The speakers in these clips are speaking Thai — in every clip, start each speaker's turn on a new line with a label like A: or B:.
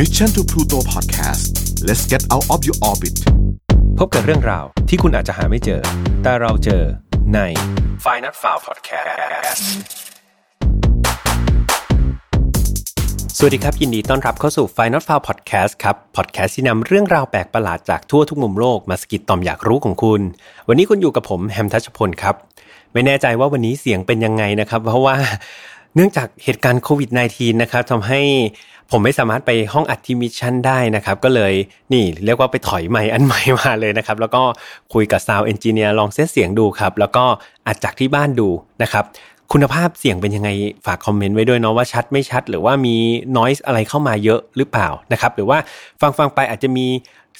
A: Mission to Pluto Podcast let's get out of your orbit
B: พบกับเรื่องราวที่คุณอาจจะหาไม่เจอ แต่เราเจอใน f i n a l f i l e Podcast สวัสดีครับ ยินดีต้อนรับเข้าสู่ Final File Podcast ครับ Podcast ที่นำเรื่องราวแปลกประหลาดจากทั่วทุกมุมโลกมาสกิดตอมอยากรู้ของคุณ วันนี้คุณอยู่กับผมแฮมทัชพลครับ ไม่แน่ใจว่าวันนี้เสียงเป็นยังไงนะครับ เพราะว่า เนื่องจากเหตุการณ์โควิด -19 นะครับทำให้ผมไม่สามารถไปห้องอัดที่มิชชั่นได้นะครับ ก็เลยนี่เรียกว่าไปถอยไมค์อันใหม่มาเลยนะครับ แล้วก็คุยกับ sound engineer ลองเซตเสียงดูครับ แล้วก็อัดจากที่บ้านดูนะครับคุณภาพเสียงเป็นยังไงฝากคอมเมนต์ไว้ด้วยเนาะว่าชัดไม่ชัด หรือว่ามี noise อะไรเข้ามาเยอะหรือเปล่านะครับหรือว่าฟังฟังไปอาจจะมี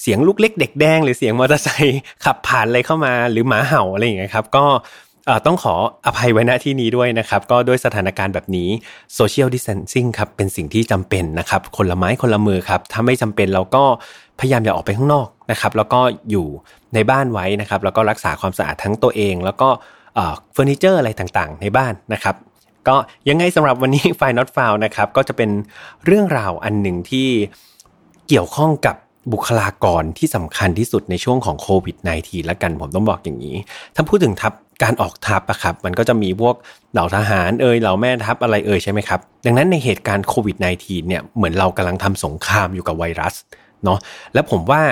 B: เสียงลูกเล็กเด็กแดง หรือเสียงมอเตอร์ไซค์ขับผ่านอะไรเข้ามาหรือหมาเห่าอะไรอย่างเงี้ยครับก็ ต้องขออภัยไว้ณที่นี้ด้วยนะครับ ก็ด้วยสถานการณ์แบบนี้ social distancing ครับเป็นสิ่งที่จำเป็นนะครับ คนละไม้คนละมือครับ ถ้าไม่จำเป็นเราก็พยายามอย่าออกไปข้างนอกนะครับแล้วก็อยู่ในบ้านไว้นะครับ แล้วก็รักษาความสะอาดทั้งตัวเอง แล้วก็เฟอร์นิเจอร์อะไรต่างๆ ในบ้านนะครับ ก็ยังไงสำหรับวันนี้ไฟ not found นะครับก็จะเป็นเรื่องราวอันหนึ่งที่เกี่ยวข้องกับ บุคลากรที่สำคัญที่สุดในช่วงของโควิด -19 แล้วกันผมต้องบอกอย่างนี้ ถ้าพูดถึงทัพการออกทัพอะครับ มันก็จะมีพวกเหล่าทหารเอ่ยเหล่าแม่ทัพอะไรเอ่ยใช่ไหมครับ ดังนั้นในเหตุการณ์โควิด -19 เนี่ยเหมือนเรากำลังทำสงครามอยู่กับไวรัสเนาะและผมว่า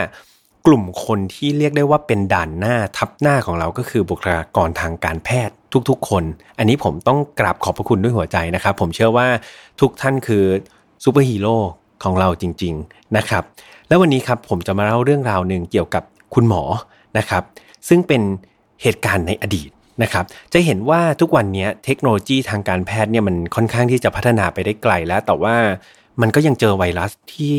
B: กลุ่มคนที่เรียกได้ว่าเป็นด่านหน้าทัพหน้าของเราก็คือบุคลากรทางการแพทย์ทุกๆ คน อันนี้ผมต้องกราบขอบพระคุณด้วยหัวใจนะครับ ผมเชื่อว่าทุกท่านคือซูเปอร์ฮีโร่ของเราจริง ๆนะครับ แล้ววันนี้ครับผมจะมาเล่าเรื่องราวหนึ่งเกี่ยวกับคุณหมอนะครับ ซึ่งเป็นเหตุการณ์ในอดีตนะครับ จะเห็นว่าทุกวันนี้เทคโนโลยีทางการแพทย์เนี่ยมันค่อนข้างที่จะพัฒนาไปได้ไกลแล้ว แต่ว่ามันก็ยังเจอไวรัสที่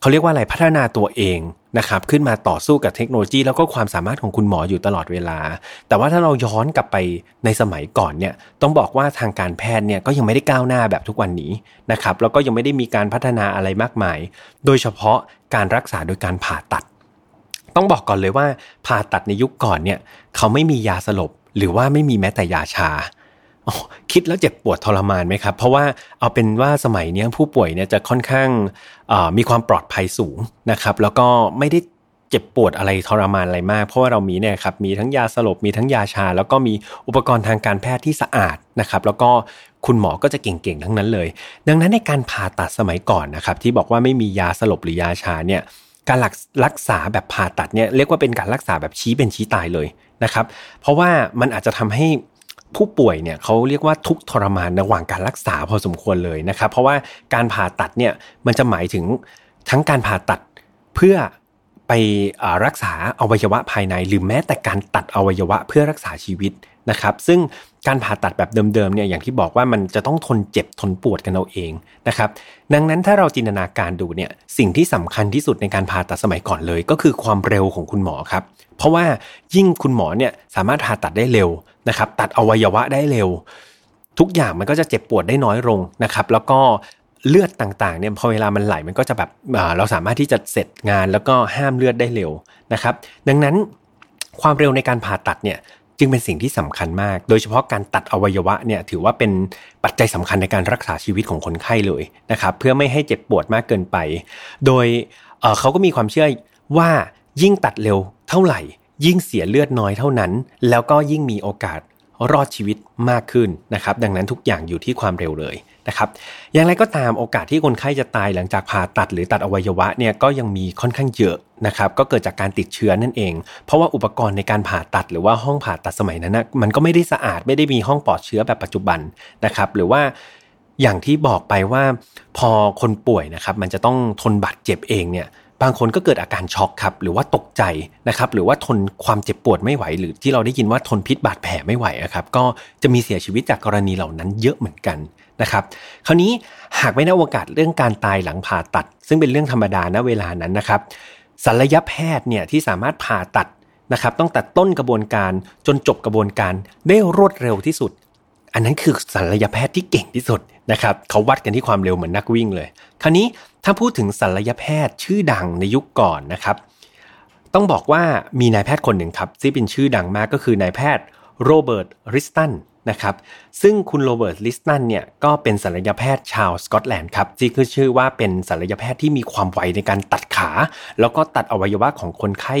B: เขาเรียกว่าอะไรพัฒนาตัวเองนะครับขึ้นมาต่อสู้กับเทคโนโลยี แล้วก็ความสามารถของคุณหมออยู่ตลอดเวลา แต่ว่าถ้าเราย้อนกลับไปในสมัยก่อนเนี่ยต้องบอกว่าทางการแพทย์เนี่ยก็ยังไม่ได้ก้าวหน้าแบบทุกวันนี้นะครับแล้วก็ยังไม่ได้มีการพัฒนาอะไรมากมาย โดยเฉพาะ การรักษาโดยการผ่าตัด ต้องบอกก่อนเลยว่าผ่าตัดในยุคก่อนเนี่ยเขาไม่มียาสลบหรือว่าไม่มีแม้แต่ยาชาคิดแล้วเจ็บปวดทรมานไหมครับ เพราะว่าเอาเป็นว่าสมัยนี้ผู้ป่วยเนี่ยจะค่อนข้างมีความปลอดภัยสูงนะครับ แล้วก็ไม่ได้เจ็บปวดอะไรทรมานอะไรมาก เพราะว่าเรามีเนี่ยครับมีทั้งยาสลบมีทั้งยาชา แล้วก็มีอุปกรณ์ทางการแพทย์ที่สะอาดนะครับ แล้วก็ คุณหมอก็จะเก่งๆทั้งนั้นเลย ดังนั้นในการผ่าตัดสมัยก่อนนะครับที่บอกว่าไม่มียาสลบหรือยาชาเนี่ยการรักษาแบบผ่าตัดเนี่ยเรียกว่าเป็นการรักษาแบบชี้เป็นชี้ตายเลยนะครับ เพราะว่ามันอาจจะทำให้ผู้ป่วยเนี่ยเขาเรียกว่าทุกทรมานระหว่างการรักษาพอสมควรเลยนะครับ เพราะว่าการผ่าตัดเนี่ยมันจะหมายถึงทั้งการผ่าตัดเพื่อ ไปรักษาอวัยวะภายใน หรือแม้แต่การตัดอวัยวะเพื่อรักษาชีวิตนะครับ ซึ่งการผ่าตัดแบบเดิมๆเนี่ยอย่างที่บอกว่ามันจะต้องทนเจ็บทนปวดกันเอาเองนะครับ ดังนั้นถ้าเราจินตนาการดูเนี่ยสิ่งที่สำคัญที่สุดในการผ่าตัดสมัยก่อนเลย ก็คือความเร็วของคุณหมอครับ เพราะว่ายิ่งคุณหมอเนี่ยสามารถผ่าตัดได้เร็วนะครับ ตัดอวัยวะได้เร็ว ทุกอย่างมันก็จะเจ็บปวดได้น้อยลงนะครับ แล้วก็ เลือดต่างๆเนี่ยพอเวลามันไหลมันก็จะแบบเราสามารถที่จะเสร็จงานแล้วก็ห้ามเลือดได้เร็วนะครับ ดังนั้นความเร็วในการผ่าตัดเนี่ยจึงเป็นสิ่งที่สำคัญมาก โดยเฉพาะการตัดอวัยวะเนี่ยถือว่าเป็นปัจจัยสำคัญในการรักษาชีวิตของคนไข้เลยนะครับ เพื่อไม่ให้เจ็บปวดมากเกินไป โดยเเขาก็มีความเชื่อว่ายิ่งตัดเร็วเท่าไหร่ ยิ่งเสียเลือดน้อยเท่านั้น แล้วก็ยิ่งมีโอกาส รอดชีวิตมากขึ้นนะครับ ดังนั้นทุกอย่างอยู่ที่ความเร็วเลยนะครับ อย่างไรก็ตามโอกาสที่คนไข้จะตายหลังจากผ่าตัดหรือตัดอวัยวะเนี่ยก็ยังมีค่อนข้างเยอะนะครับ ก็เกิดจากการติดเชื้อนั่นเอง เพราะว่าอุปกรณ์ในการผ่าตัดหรือว่าห้องผ่าตัดสมัยนั้นนะมันก็ไม่ได้สะอาดไม่ได้มีห้องปลอดเชื้อแบบปัจจุบันนะครับ หรือว่าอย่างที่บอกไปว่าพอคนป่วยนะครับ มันจะต้องทนบาดเจ็บเองเนี่ย บางคนก็เกิดอาการช็อกครับหรือว่าตกใจนะครับหรือว่าทนความเจ็บปวดไม่ไหว หรือที่เราได้ยินว่าทนพิษบาดแผลไม่ไหวครับก็จะมีเสียชีวิตจากกรณีเหล่านั้นเยอะเหมือนกันนะครับคราวนี้หากไม่นับโอกาสเรื่องการตายหลังผ่าตัด ซึ่งเป็นเรื่องธรรมดาณเวลานั้นนะครับศัลยแพทย์เนี่ยที่สามารถผ่าตัดนะครับต้องตัดต้นกระบวนการจนจบกระบวนการได้รวดเร็วที่สุด อันนั้นคือศัลยแพทย์ที่เก่งที่สุด นะครับเขาวัดกันที่ความเร็วเหมือนนักวิ่งเลย คราวนี้ถ้าพูดถึงศัลยแพทย์ชื่อดังในยุคก่อนนะครับ ต้องบอกว่ามีนายแพทย์คนหนึ่งครับที่เป็นชื่อดังมากก็คือนายแพทย์โรเบิร์ตลิสตันนะครับซึ่งคุณโรเบิร์ตลิสตันเนี่ยก็เป็นศัลยแพทย์ชาวสกอตแลนด์ครับที่ขึ้นชื่อว่าเป็นศัลยแพทย์ที่มีความไวในการตัดขา แล้วก็ตัดอวัยวะของคนไข้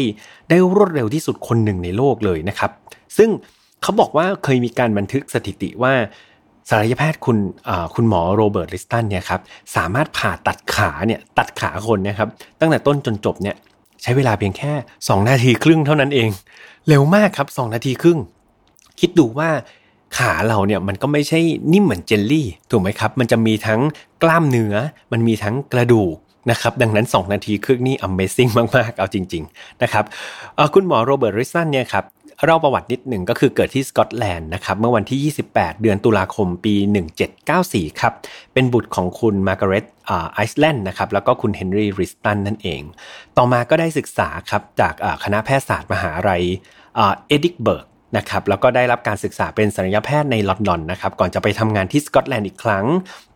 B: ได้รวดเร็วที่สุดคนหนึ่งในโลกเลยนะครับ ซึ่งเขาบอกว่าเคยมีการบันทึกสถิติว่า ศัลยแพทย์คุณคุณหมอโรเบิร์ตลิสตันเนี่ยครับสามารถผ่าตัดขาเนี่ยตัดขาคนนะครับตั้งแต่ต้นจนจบเนี่ยใช้เวลาเพียงแค่ 2 นาทีครึ่งเท่านั้นเอง เร็วมากครับ 2 นาทีครึ่ง คิดดูว่าขาเราเนี่ยมันก็ไม่ใช่นิ่มเหมือนเจลลี่ถูกไหมครับ มันจะมีทั้งกล้ามเนื้อ มันมีทั้งกระดูกนะครับดังนั้น 2 นาทีครึ่งนี่ Amazing มาก ๆ เอาจริง ๆ นะครับคุณหมอโรเบิร์ตริสันเนี่ยครับ เล่าประวัตินิดหนึ่งก็คือเกิดที่สกอตแลนด์นะครับเมื่อวันที่ 28 เดือนตุลาคมปี 1794 ครับ เป็นบุตรของคุณมาร์กาเร็ตไอซ์แลนด์นะครับแล้วก็คุณเฮนรี่ลิสตันนั่นเอง ต่อมาก็ได้ศึกษาครับจากคณะแพทยศาสตร์มหาลัยเอดินเบิร์กนะครับแล้วก็ได้รับการศึกษาเป็นศัลยแพทย์ในลอนดอนนะครับก่อนจะไปทำงานที่สกอตแลนด์อีกครั้ง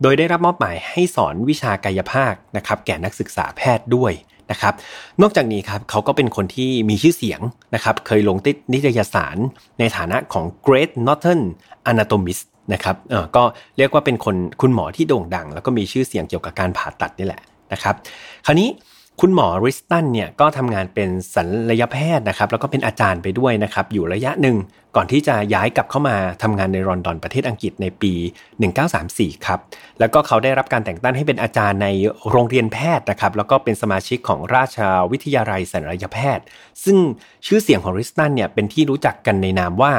B: โดยได้รับมอบหมายให้สอนวิชากายวิภาคนะครับแก่นักศึกษาแพทย์ด้วย นะครับ นอกจากนี้ครับเขาก็เป็นคนที่มีชื่อเสียงนะครับ เคยลงติดนิตยสารในฐานะของ Great Northern Anatomist นะครับเออก็เรียกว่าเป็นคนคุณหมอที่โด่งดัง แล้วก็มีชื่อเสียงเกี่ยวกับการผ่าตัดนี่แหละนะครับ คราวนี้ คุณหมอริสตันเนี่ยก็ทำงานเป็นศัลยแพทย์นะครับ แล้วก็เป็นอาจารย์ไปด้วยนะครับ อยู่ระยะหนึ่งก่อนที่จะย้ายกลับเข้ามาทำงานในลอนดอนประเทศอังกฤษในปี 1934 ครับ แล้วก็เขาได้รับการแต่งตั้งให้เป็นอาจารย์ในโรงเรียนแพทย์นะครับ แล้วก็เป็นสมาชิกของราชาวิทยาลัยศัลยแพทย์ ซึ่งชื่อเสียงของริสตันเนี่ยเป็นที่รู้จักกันในนามว่า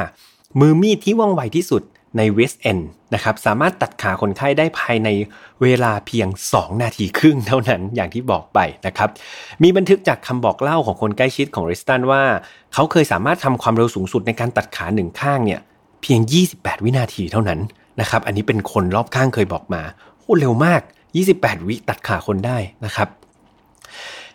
B: มือมีดที่ว่องไวที่สุด ในเวสเอนนะครับ สามารถตัดขาคนไข้ได้ภายในเวลาเพียง 2 นาทีครึ่งเท่านั้นอย่างที่บอกไปนะครับ มีบันทึกจากคำบอกเล่าของคนใกล้ชิดของริสตันว่า เขาเคยสามารถทำความเร็วสูงสุดในการตัดขาหนึ่งข้างเนี่ยเพียง 28 วินาทีเท่านั้นนะครับ อันนี้เป็นคนรอบข้างเคยบอกมาโอ้เร็วมาก 28 วิตัดขาคนได้นะครับ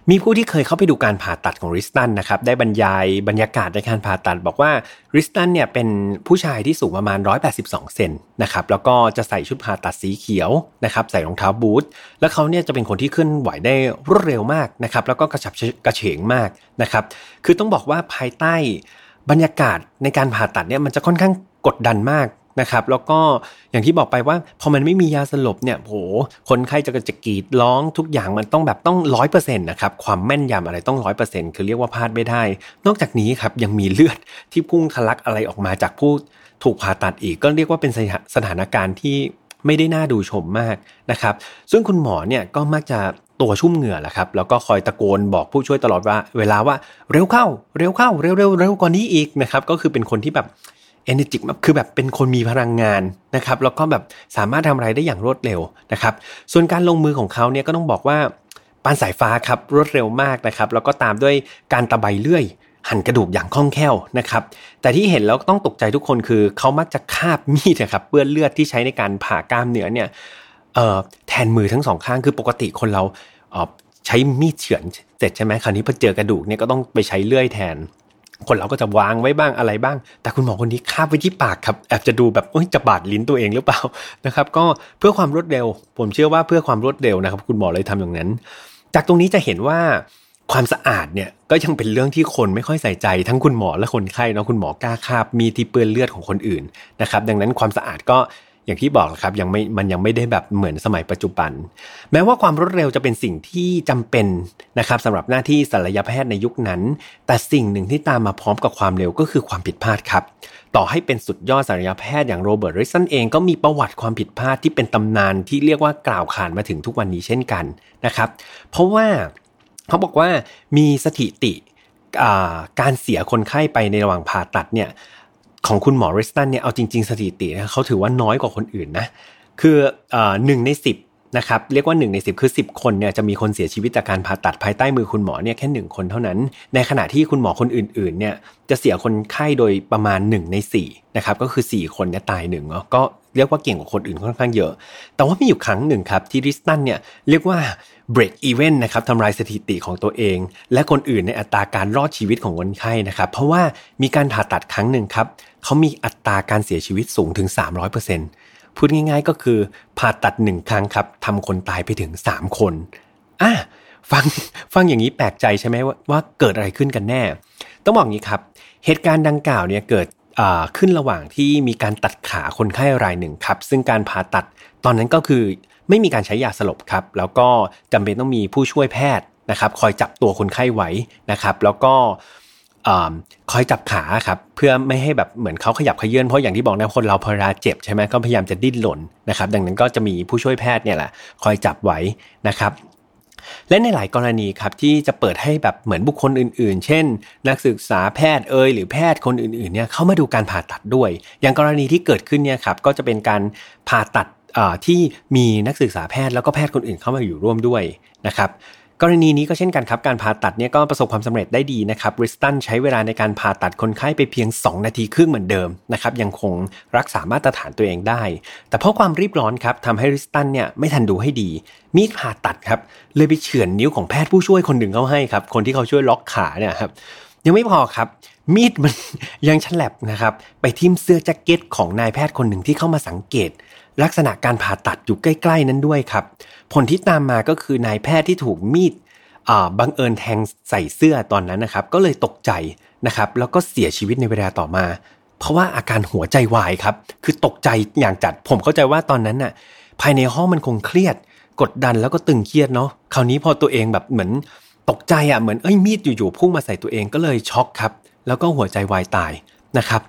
B: มีผู้ที่เคยเข้าไปดูการผ่าตัดของริสตันนะครับได้บรรยายบรรยากาศในการผ่าตัดบอกว่าริสตันเนี่ยเป็นผู้ชายที่สูงประมาณ 182 เซนนะครับแล้วก็จะใส่ชุดผ่าตัดสีเขียวนะครับใส่รองเท้าบูทแล้วเขาเนี่ยจะเป็นคนที่ขึ้นไหวได้รวดเร็วมากนะครับแล้วก็กระฉับกระเฉงมากนะครับคือต้องบอกว่าภายใต้บรรยากาศในการผ่าตัดเนี่ยมันจะค่อนข้างกดดันมาก นะครับแล้วก็อย่างที่บอกไปว่าพอมันไม่มียาสลบเนี่ยโหคนไข้จะจะกรีดร้องทุกอย่างมันต้องแบบต้องร้อยเปอร์เซ็นต์นะครับความแม่นยำอะไรต้องร้อยเปอร์เซ็นต์คือเรียกว่าพลาดไม่ได้ นอกจากนี้ครับยังมีเลือดที่พุ่งทะลักอะไรออกมาจากผู้ถูกผ่าตัดอีกก็เรียกว่าเป็นสถานการณ์ที่ไม่ได้น่าดูชมมากนะครับ ซึ่งคุณหมอเนี่ยก็มักจะตัวชุ่มเหงื่อแหละครับ แล้วก็คอยตะโกนบอกผู้ช่วยตลอดว่า เวลาว่าเร็วเข้า เร็วเข้า เร็วเร็วเร็วกว่านี้อีกนะครับ ก็คือเป็นคนที่แบบ เอเนจิกคือแบบเป็นคนมีพลังงานนะครับ แล้วก็แบบสามารถทำอะไรได้อย่างรวดเร็วนะครับ ส่วนการลงมือของเขาเนี่ยก็ต้องบอกว่าปานสายฟ้าครับรวดเร็วมากนะครับ แล้วก็ตามด้วยการตะไบเลื่อย หั่นกระดูกอย่างคล่องแคล่วนะครับ แต่ที่เห็นแล้วต้องตกใจทุกคนคือเขามักจะคาบมีดนะครับเปื้อนเลือดที่ใช้ในการผ่ากล้ามเนื้อเนี่ยแทนมือทั้งสองข้างคือปกติคนเราใช้มีดเฉือนเสร็จใช่ไหมคราวนี้พอเจอกระดูกเนี่ยก็ต้องไปใช้เลื่อยแทน คนเราก็จะวางไว้บ้างอะไรบ้าง แต่คุณหมอคนนี้คาบไว้ที่ปากครับแอบจะดูแบบจะบาดลิ้นตัวเองหรือเปล่านะครับ ก็เพื่อความรวดเร็ว ผมเชื่อว่าเพื่อความรวดเร็วนะครับ คุณหมอเลยทำอย่างนั้น จากตรงนี้จะเห็นว่าความสะอาดเนี่ยก็ยังเป็นเรื่องที่คนไม่ค่อยใส่ใจ ทั้งคุณหมอและคนไข้เนาะคุณหมอ กล้าคาบมีที่เปื้อนเลือดของคนอื่นนะครับ ดังนั้นความสะอาดก็ อย่างที่บอกครับยังไม่มันยังไม่ได้แบบเหมือนสมัยปัจจุบัน แม้ว่าความรวดเร็วจะเป็นสิ่งที่จำเป็นนะครับสำหรับหน้าที่ศัลยแพทย์ในยุคนั้น แต่สิ่งหนึ่งที่ตามมาพร้อมกับความเร็วก็คือความผิดพลาดครับ ต่อให้เป็นสุดยอดศัลยแพทย์อย่างโรเบิร์ตริสันเองก็มีประวัติความผิดพลาดที่เป็นตำนานที่เรียกว่ากล่าวขานมาถึงทุกวันนี้เช่นกันนะครับเพราะว่าเขาบอกว่ามีสถิติการเสียคนไข้ไปในระหว่างผ่าตัดเนี่ย ของคุณหมอริสตันเนี่ยเอาจริง ๆ สถิตินะเขาถือว่าน้อยกว่าคนอื่นนะคือหนึ่งในสิบนะครับเรียกว่า 1 ใน 10 คือ 10 คนเนี่ยจะมีคนเสียชีวิตจากการผ่าตัดภายใต้มือคุณหมอเนี่ยแค่ 1 คนเท่านั้น ในขณะที่คุณหมอคนอื่นๆเนี่ยจะเสียคนไข้โดยประมาณ 1 ใน4นะครับก็คือ 4 คนเนี่ยตายหนึ่งเนาะก็เรียกว่าเก่งกว่าคนอื่นค่อนข้างเยอะ แต่ว่ามีอยู่ครั้งหนึ่งครับที่ริสตันเนี่ยเรียกว่า break even นะครับทำลายสถิติของตัวเอง และคนอื่นในอัตราการรอดชีวิตของคนไข้นะครับเพราะว่ามีการผ่าตัดครั้งหนึ่งครับเขามีอัตราการเสียชีวิตสูงถึง 300%พูดง่ายๆก็คือผ่าตัดหนึ่งครั้งครับทำคนตายไปถึง 3 คนอะฟังฟังอย่างนี้แปลกใจใช่ไหมว่าว่าเกิดอะไรขึ้นกันแน่ ต้องบอกงี้ครับเหตุการณ์ดังกล่าวเนี่ยเกิดขึ้นระหว่างที่มีการตัดขาคนไข้รายหนึ่งครับ ซึ่งการผ่าตัดตอนนั้นก็คือ ไม่มีการใช้ยาสลบครับ แล้วก็จำเป็นต้องมีผู้ช่วยแพทย์นะครับคอยจับตัวคนไข้ไว้นะครับ แล้วก็คอยจับขาครับเพื่อไม่ให้แบบเหมือนเขาขยับขยื่นเพราะอย่างที่บอกนะคนเราพอเวลาเจ็บใช่ไหมก็พยายามจะดิ้นหล่นนะครับ ดังนั้นก็จะมีผู้ช่วยแพทย์เนี่ยแหละคอยจับไว้นะครับและในหลายกรณีครับที่จะเปิดให้แบบเหมือนบุคคลอื่นๆ เช่น นักศึกษาแพทย์เอยหรือแพทย์คนอื่นๆเนี่ยเข้ามาดูการผ่าตัดด้วย อย่างกรณีที่เกิดขึ้นเนี่ยครับก็จะเป็นการผ่าตัด ที่มีนักศึกษาแพทย์แล้วก็แพทย์คนอื่นเข้ามาอยู่ร่วมด้วยนะครับกรณีนี้ก็เช่นกันครับ การผ่าตัดเนี่ยก็ประสบความสำเร็จได้ดีนะครับริสตันใช้เวลาในการผ่าตัดคนไข้ไปเพียง 2 นาทีครึ่งเหมือนเดิมนะครับยังคงรักษามาตรฐานตัวเองได้ แต่เพราะความรีบร้อนครับทำให้ริสตันเนี่ยไม่ทันดูให้ดี มีดผ่าตัดครับเลยไปเฉือนนิ้วของแพทย์ผู้ช่วยคนหนึ่งเขาให้ครับคนที่เขาช่วยล็อกขาเนี่ยครับยังไม่พอครับ มีดมันยังฉลับนะครับไปทิ่มเสื้อแจ็คเก็ตของนายแพทย์คนหนึ่งที่เข้ามาสังเกต ลักษณะการผ่าตัดอยู่ใกล้ ๆ นั้นด้วยครับ ผลที่ตามมาก็คือนายแพทย์ที่ถูกมีดบังเอิญแทงใส่เสื้อตอนนั้นนะครับ ก็เลยตกใจนะครับ แล้วก็เสียชีวิตในเวลาต่อมา เพราะว่าอาการหัวใจวายครับ คือตกใจอย่างจัด ผมเข้าใจว่าตอนนั้นน่ะ ภายในห้องมันคงเครียด กดดันแล้วก็ตึงเครียดเนาะ คราวนี้พอตัวเองแบบเหมือนตกใจอะ เหมือนเอ้ยมีดอยู่ๆพุ่งมาใส่ตัวเองก็เลยช็อกครับ แล้วก็หัวใจวายตายนะครับ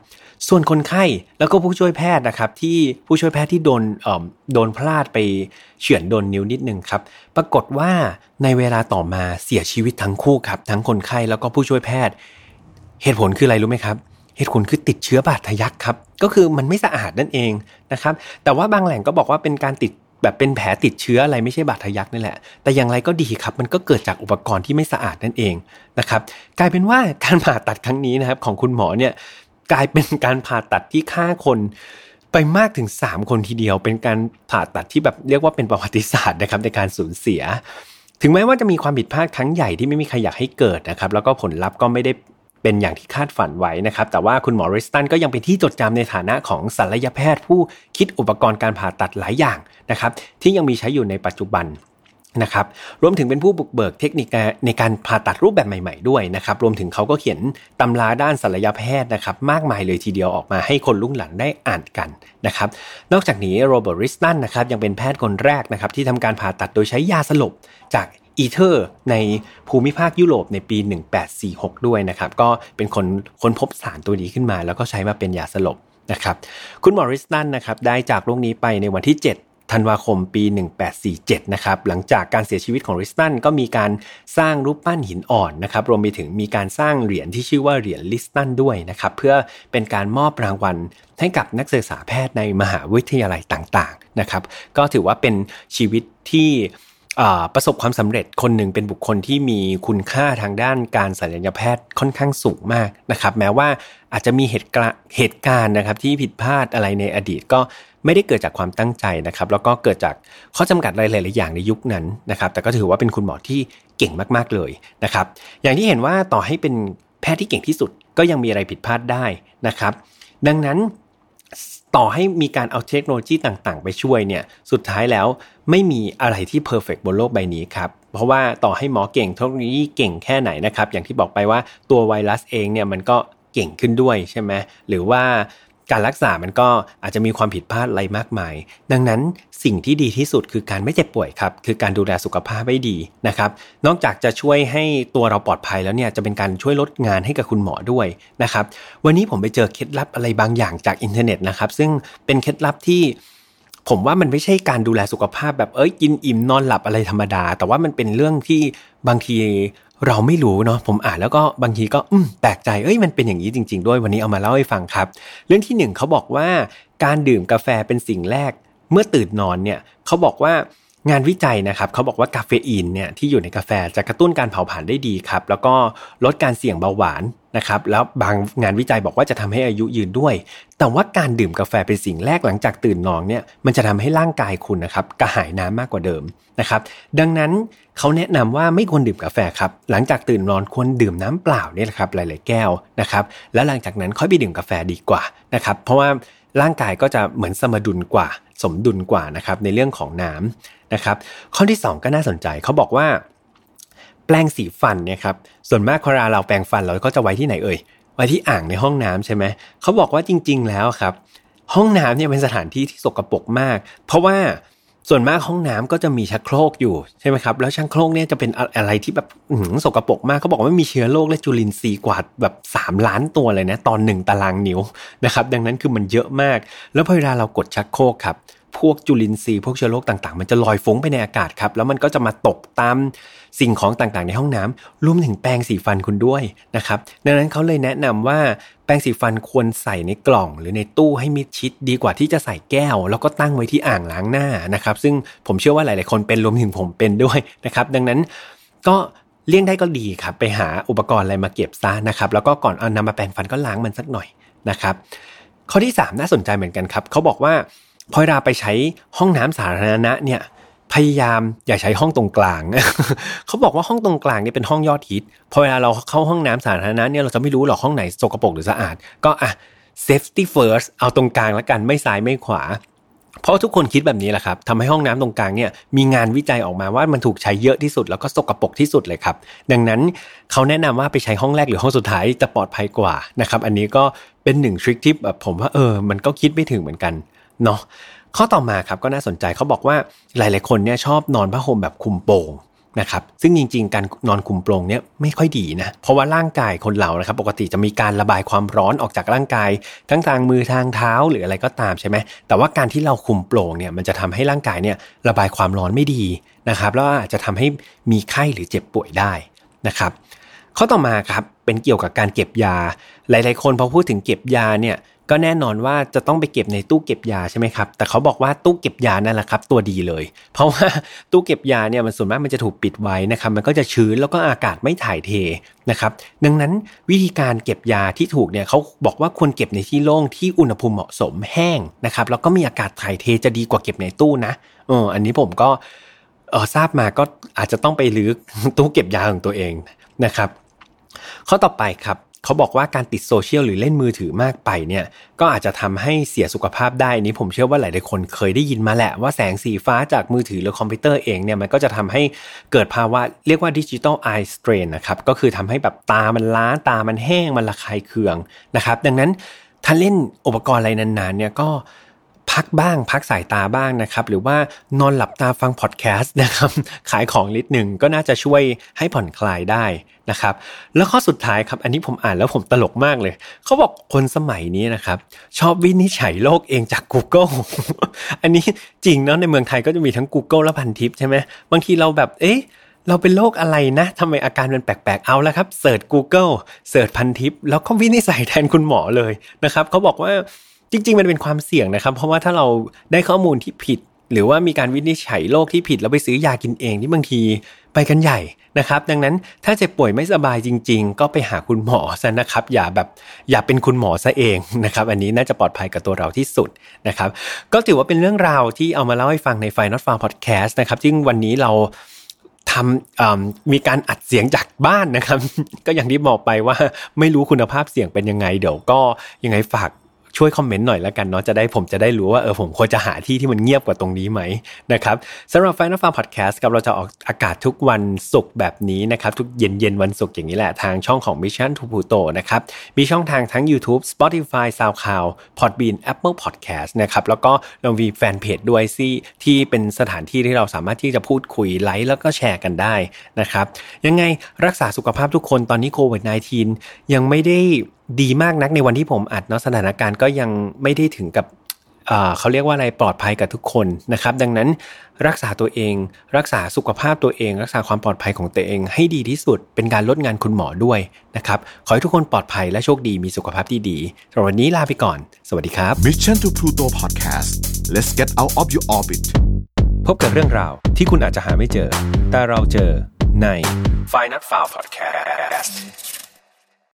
B: ส่วนคนไข้แล้วก็ผู้ช่วยแพทย์นะครับ ที่ผู้ช่วยแพทย์ที่โดนโดนพลาดไปเฉือนโดนนิ้วนิดนึงครับ ปรากฏว่าในเวลาต่อมาเสียชีวิตทั้งคู่ครับ ทั้งคนไข้แล้วก็ผู้ช่วยแพทย์ เหตุผลคืออะไรรู้ไหมครับเหตุผลคือติดเชื้อบาดทะยักครับ ก็คือมันไม่สะอาดนั่นเองนะครับ แต่ว่าบางแหล่งก็บอกว่าเป็นการติดแบบเป็นแผลติดเชื้ออะไรไม่ใช่บาดทะยักนี่แหละ แต่อย่างไรก็ดีครับ มันก็เกิดจากอุปกรณ์ที่ไม่สะอาดนั่นเองนะครับ กลายเป็นว่าการผ่าตัดครั้งนี้นะครับของคุณหมอเนี่ย กลายเป็นการผ่าตัดที่ฆ่าคนไปมากถึง 3 คนทีเดียว เป็นการผ่าตัดที่แบบเรียกว่าเป็นประวัติศาสตร์นะครับในการสูญเสีย ถึงแม้ว่าจะมีความผิดพลาดครั้งใหญ่ที่ไม่มีใครอยากให้เกิดนะครับแล้วก็ผลลัพธ์ก็ไม่ได้เป็นอย่างที่คาดฝันไว้นะครับ แต่ว่าคุณหมอริสตันก็ยังเป็นที่จดจำในฐานะของศัลยแพทย์ผู้คิดอุปกรณ์การผ่าตัดหลายอย่างนะครับ ที่ยังมีใช้อยู่ในปัจจุบัน นะครับรวมถึงเป็นผู้บุกเบิกเทคนิคในการผ่าตัดรูปแบบใหม่ ๆ ด้วยนะครับรวมถึงเขาก็เขียนตำราด้านศัลยแพทย์นะครับมากมายเลยทีเดียวออกมาให้คนรุ่นหลังได้อ่านกันนะครับนอกจากนี้โรเบิร์ตริสตันนะครับยังเป็นแพทย์คนแรกนะครับที่ทำการผ่าตัดโดยใช้ยาสลบจากอีเทอร์ในภูมิภาคยุโรปในปี 1846 ด้วยนะครับก็เป็นคนค้นพบสารตัวนี้ขึ้นมา แล้วก็ใช้มาเป็นยาสลบนะครับคุณมอริสตันนะครับได้จากโลกนี้ไปในวันที่ 7 ธันวาคมปี 1847 นะครับ หลังจากการเสียชีวิตของริสตันก็มีการสร้างรูปปั้นหินอ่อนนะครับ รวมไปถึงมีการสร้างเหรียญที่ชื่อว่าเหรียญลิสตันด้วยนะครับ เพื่อเป็นการมอบรางวัลให้กับนักศึกษาแพทย์ในมหาวิทยาลัยต่างๆ นะครับ ก็ถือว่าเป็นชีวิตที่ ประสบความสำเร็จคนหนึ่งเป็นบุคคลที่มีคุณค่าทางด้านการศัลยแพทย์ค่อนข้างสูงมากนะครับ แม้ว่าอาจจะมีเหตุเหตุการณ์นะครับที่ผิดพลาดอะไรในอดีตก็ไม่ได้เกิดจากความตั้งใจนะครับ แล้วก็เกิดจากข้อจำกัดหลายๆอย่างในยุคนั้นนะครับ แต่ก็ถือว่าเป็นคุณหมอที่เก่งมากๆเลยนะครับ อย่างที่เห็นว่าต่อให้เป็นแพทย์ที่เก่งที่สุดก็ยังมีอะไรผิดพลาดได้นะครับ ดังนั้น ต่อให้มีการเอาเทคโนโลยีต่างๆ ไปช่วยเนี่ยสุดท้ายแล้วไม่มีอะไรที่เพอร์เฟกบนโลกใบนี้ครับเพราะว่าต่อให้หมอเก่งเทคโนโลยีเก่งแค่ไหนนะครับ อย่างที่บอกไปว่าตัวไวรัสเองเนี่ยมันก็เก่งขึ้นด้วยใช่ไหมหรือว่า การรักษามันก็อาจจะมีความผิดพลาดอะไรมากมาย ดังนั้นสิ่งที่ดีที่สุดคือการไม่เจ็บป่วยครับ คือการดูแลสุขภาพให้ดีนะครับ นอกจากจะช่วยให้ตัวเราปลอดภัยแล้วเนี่ยจะเป็นการช่วยลดงานให้กับคุณหมอด้วยนะครับ วันนี้ผมไปเจอเคล็ดลับอะไรบางอย่างจากอินเทอร์เน็ตนะครับ ซึ่งเป็นเคล็ดลับที่ผมว่ามันไม่ใช่การดูแลสุขภาพแบบเอ้ยกินอิ่มนอนหลับอะไรธรรมดา แต่ว่ามันเป็นเรื่องที่บางที เราไม่รู้เนาะผมอ่านแล้วก็บางทีก็อืมแปลกใจเอ้ยมันเป็นอย่างนี้จริง ๆ ด้วยวันนี้เอามาเล่าให้ฟังครับ เรื่องที่หนึ่งเขาบอกว่าการดื่มกาแฟเป็นสิ่งแรก เมื่อตื่นนอนเนี่ยเขาบอกว่า งานวิจัยนะครับเขาบอกว่ากาเฟอีนเนี่ยที่อยู่ในกาแฟจะกระตุ้นการเผาผลาญได้ดีครับ แล้วก็ลดการเสี่ยงเบาหวานนะครับแล้วบางงานวิจัยบอกว่าจะทำให้อายุยืนด้วย แต่ว่าการดื่มกาแฟเป็นสิ่งแรกหลังจากตื่นนอนเนี่ยมันจะทำให้ร่างกายคุณนะครับกระหายน้ำมากกว่าเดิมนะครับดังนั้นเขาแนะนำว่าไม่ควรดื่มกาแฟครับหลังจากตื่นนอนควรดื่มน้ำเปล่าเนี่ยแหละครับหลาย ๆ แก้วนะครับแล้วหลังจากนั้นค่อยไปดื่มกาแฟดีกว่านะครับเพราะว่าร่างกายก็จะเหมือนสมดุลกว่า สมดุลกว่านะครับในเรื่องของน้ำนะครับ ข้อที่ 2 ก็น่าสนใจเขาบอกว่า แปรงสีฟันเนี่ยครับส่วนมากเวลาเราแปรงฟันเราก็จะไว้ที่ไหนเอ่ยไว้ที่อ่างในห้องน้ำใช่ไหมเขาบอกว่าจริง ๆ แล้วครับ ห้องน้ำเนี่ยเป็นสถานที่ที่สกปรกมาก เพราะว่า ส่วนมากห้องน้ำก็จะมีชักโครกอยู่ใช่ไหมครับแล้วชักโครกเนี่ยจะเป็นอะไรที่แบบสกปรกมากเขาบอกว่ามีเชื้อโรคและจุลินทรีย์กว่าแบบ 3 ล้านตัวเลยนะตอนหนึ่งตารางนิ้วนะครับดังนั้นคือมันเยอะมาก แล้วพอเวลาเรากดชักโครกครับ พวกจุลินทรีย์พวกเชื้อโรคต่างๆ มันจะลอยฟุ้งไปในอากาศครับ แล้วมันก็จะมาตกตามสิ่งของต่างๆ ในห้องน้ำรวมถึงแปรงสีฟันคุณด้วยนะครับ ดังนั้นเขาเลยแนะนำว่าแปรงสีฟันควรใส่ในกล่อง หรือในตู้ให้มิดชิดดีกว่าที่จะใส่แก้ว แล้วก็ตั้งไว้ที่อ่างล้างหน้านะครับ ซึ่งผมเชื่อว่าหลาย ๆ คนเป็นรวมถึงผมเป็นด้วยนะครับ ดังนั้นก็เลี่ยงได้ก็ดีครับไปหาอุปกรณ์อะไรมาเก็บซะนะครับ แล้วก็ก่อนเอานำมาแปรงฟันก็ล้างมันสักหน่อยนะครับ ข้อที่ 3 น่าสนใจเหมือนกันครับเขาบอกว่า พอเวลาไปใช้ห้องน้ำสาธารณะเนี่ยพยายามอย่าใช้ห้องตรงกลาง เขาบอกว่าห้องตรงกลางนี่เป็นห้องยอดฮิต พอเวลาเราเข้าห้องน้ำสาธารณะเนี่ยเราจะไม่รู้หรอกห้องไหนสกปรกหรือสะอาด ก็อะ safety first เอาตรงกลางแล้วกันไม่ซ้ายไม่ขวา เพราะทุกคนคิดแบบนี้แหละครับทำให้ห้องน้ำตรงกลางเนี่ยมีงานวิจัยออกมาว่ามันถูกใช้เยอะที่สุดแล้วก็สกปรกที่สุดเลยครับ ดังนั้นเขาแนะนำว่าไปใช้ห้องแรกหรือห้องสุดท้ายจะปลอดภัยกว่านะครับ อันนี้ก็เป็นหนึ่งทริคที่แบบผมว่าเออ มันก็คิดไม่ถึงเหมือนกัน เนาะข้อต่อมาครับก็น่าสนใจเขาบอกว่าหลาย ๆ คนเนี่ยชอบนอนผ้าห่มแบบคุมโปงนะครับซึ่งจริง ๆ การนอนคุมโปรงเนี่ยไม่ค่อยดีนะเพราะว่าร่างกายคนเรานะครับปกติจะมีการระบายความร้อนออกจากร่างกาย ทั้งทางมือทางเท้าหรืออะไรก็ตามใช่ไหมแต่ว่าการที่เราคุมโปรงเนี่ยมันจะทำให้ร่างกายเนี่ยระบายความร้อนไม่ดีนะครับแล้วอาจจะทำให้มีไข้หรือเจ็บป่วยได้นะครับ ข้อต่อมาครับเป็นเกี่ยวกับการเก็บยา หลาย ๆ คนพอพูดถึงเก็บยาเนี่ยก็แน่นอนว่าจะต้องไปเก็บในตู้เก็บยาใช่ไหมครับ แต่เขาบอกว่าตู้เก็บยานั่นแหละครับ ตัวดีเลย เพราะว่าตู้เก็บยาเนี่ยมันส่วนมากมันจะถูกปิดไว้นะครับ มันก็จะชื้นแล้วก็อากาศไม่ถ่ายเทนะครับ ดังนั้นวิธีการเก็บยาที่ถูกเนี่ยเขาบอกว่าควรเก็บในที่โล่งที่อุณหภูมิเหมาะสมแห้งนะครับ แล้วก็มีอากาศถ่ายเทจะดีกว่าเก็บในตู้นะเอออันนี้ผมก็เออทราบมาก็อาจจะต้องไปรื้อตู้เก็บยาของตัวเอง นะครับ ข้อต่อไปครับเขาบอกว่าการติดโซเชียลหรือเล่นมือถือมากไปเนี่ยก็อาจจะทำให้เสียสุขภาพได้นี้ผมเชื่อว่าหลายๆคนเคยได้ยินมาแหละว่าแสงสีฟ้าจากมือถือหรือคอมพิวเตอร์เองเนี่ยมันก็จะทำให้เกิดภาวะเรียกว่าดิจิตอลไอสเตรนนะครับก็คือทำให้แบบตามันล้าตามันแห้งมันระคายเคืองนะครับ ดังนั้นถ้าเล่นอุปกรณ์อะไรนานๆเนี่ยก็ พักบ้าง พักสายตาบ้างนะครับ หรือว่านอนหลับตาฟังพอดแคสต์นะครับ ขายของนิดหนึ่งก็น่าจะช่วยให้ผ่อนคลายได้นะครับ แล้วข้อสุดท้ายครับ อันนี้ผมอ่านแล้วผมตลกมากเลย เขาบอกคนสมัยนี้นะครับ ชอบวินิจฉัยโรคเองจาก Google อันนี้จริงเนาะในเมืองไทยก็จะมีทั้ง Google และพันทิปใช่ไหมบางทีเราแบบเอ๊ะเราเป็นโรคอะไรนะทำไมอาการมันแปลกๆ เอาแล้วครับ เสิร์ช Google เสิร์ชพันทิป แล้วก็วินิจฉัยแทนคุณหมอเลยนะครับ เขาบอกว่า จริง ๆ มันเป็นความเสี่ยงนะครับ เพราะว่าถ้าเราได้ข้อมูลที่ผิด หรือว่ามีการวินิจฉัยโรคที่ผิดแล้วไปซื้อยากินเองที่บางทีไปกันใหญ่นะครับ ดังนั้นถ้าเจ็บป่วยไม่สบายจริง ๆ ก็ไปหาคุณหมอซะนะครับ อย่าแบบอย่าเป็นคุณหมอซะเองนะครับ อันนี้น่าจะปลอดภัยกับตัวเราที่สุดนะครับ ก็ถือว่าเป็นเรื่องราวที่เอามาเล่าให้ฟังในไฟนอตฟาร์พอดแคสต์นะครับซึ่งวันนี้เราทำมีการอัดเสียงจากบ้านนะครับ ก็อย่างที่บอกไปว่าไม่รู้คุณภาพเสียงเป็นยังไง เดี๋ยวก็ยังไงฝาก ช่วยคอมเมนต์หน่อยแล้วกันเนาะจะได้ผมจะได้รู้ว่าเออผมควรจะหาที่ที่มันเงียบกว่าตรงนี้ไหมนะครับสำหรับ Final Farm Podcast ครับเราจะออกอากาศทุกวันศุกร์แบบนี้นะครับทุกเย็นเย็นวันศุกร์อย่างนี้แหละทางช่องของ Mission to Pluto นะครับมีช่องทางทั้ง YouTube Spotify SoundCloud Podbean Apple Podcast นะครับแล้วก็เรามีแฟนเพจด้วยที่ที่เป็นสถานที่ที่เราสามารถที่จะพูดคุยไลค์แล้วก็แชร์กันได้นะครับยังไงรักษาสุขภาพทุกคนตอนนี้โควิด -19 ยังไม่ได้ ดีมากนักในวันที่ผมอัดเนาะสถานการณ์ก็ยังไม่ได้ถึงกับเขาเรียกว่าอะไรปลอดภัยกับทุกคนนะครับ ดังนั้นรักษาตัวเอง รักษาสุขภาพตัวเอง รักษาความปลอดภัยของตัวเอง ให้ดีที่สุดเป็นการลดงานคุณหมอด้วยนะครับ ขอให้ทุกคนปลอดภัยและโชคดีมีสุขภาพที่ดีสำหรับวันนี้ลาไปก่อน สวัสดีครับ
A: Mission to Pluto Podcast let's get out of your orbit
B: พบกับเรื่องราวที่คุณอาจจะหาไม่เจอ แต่เราเจอใน f i n a l f i l e Podcast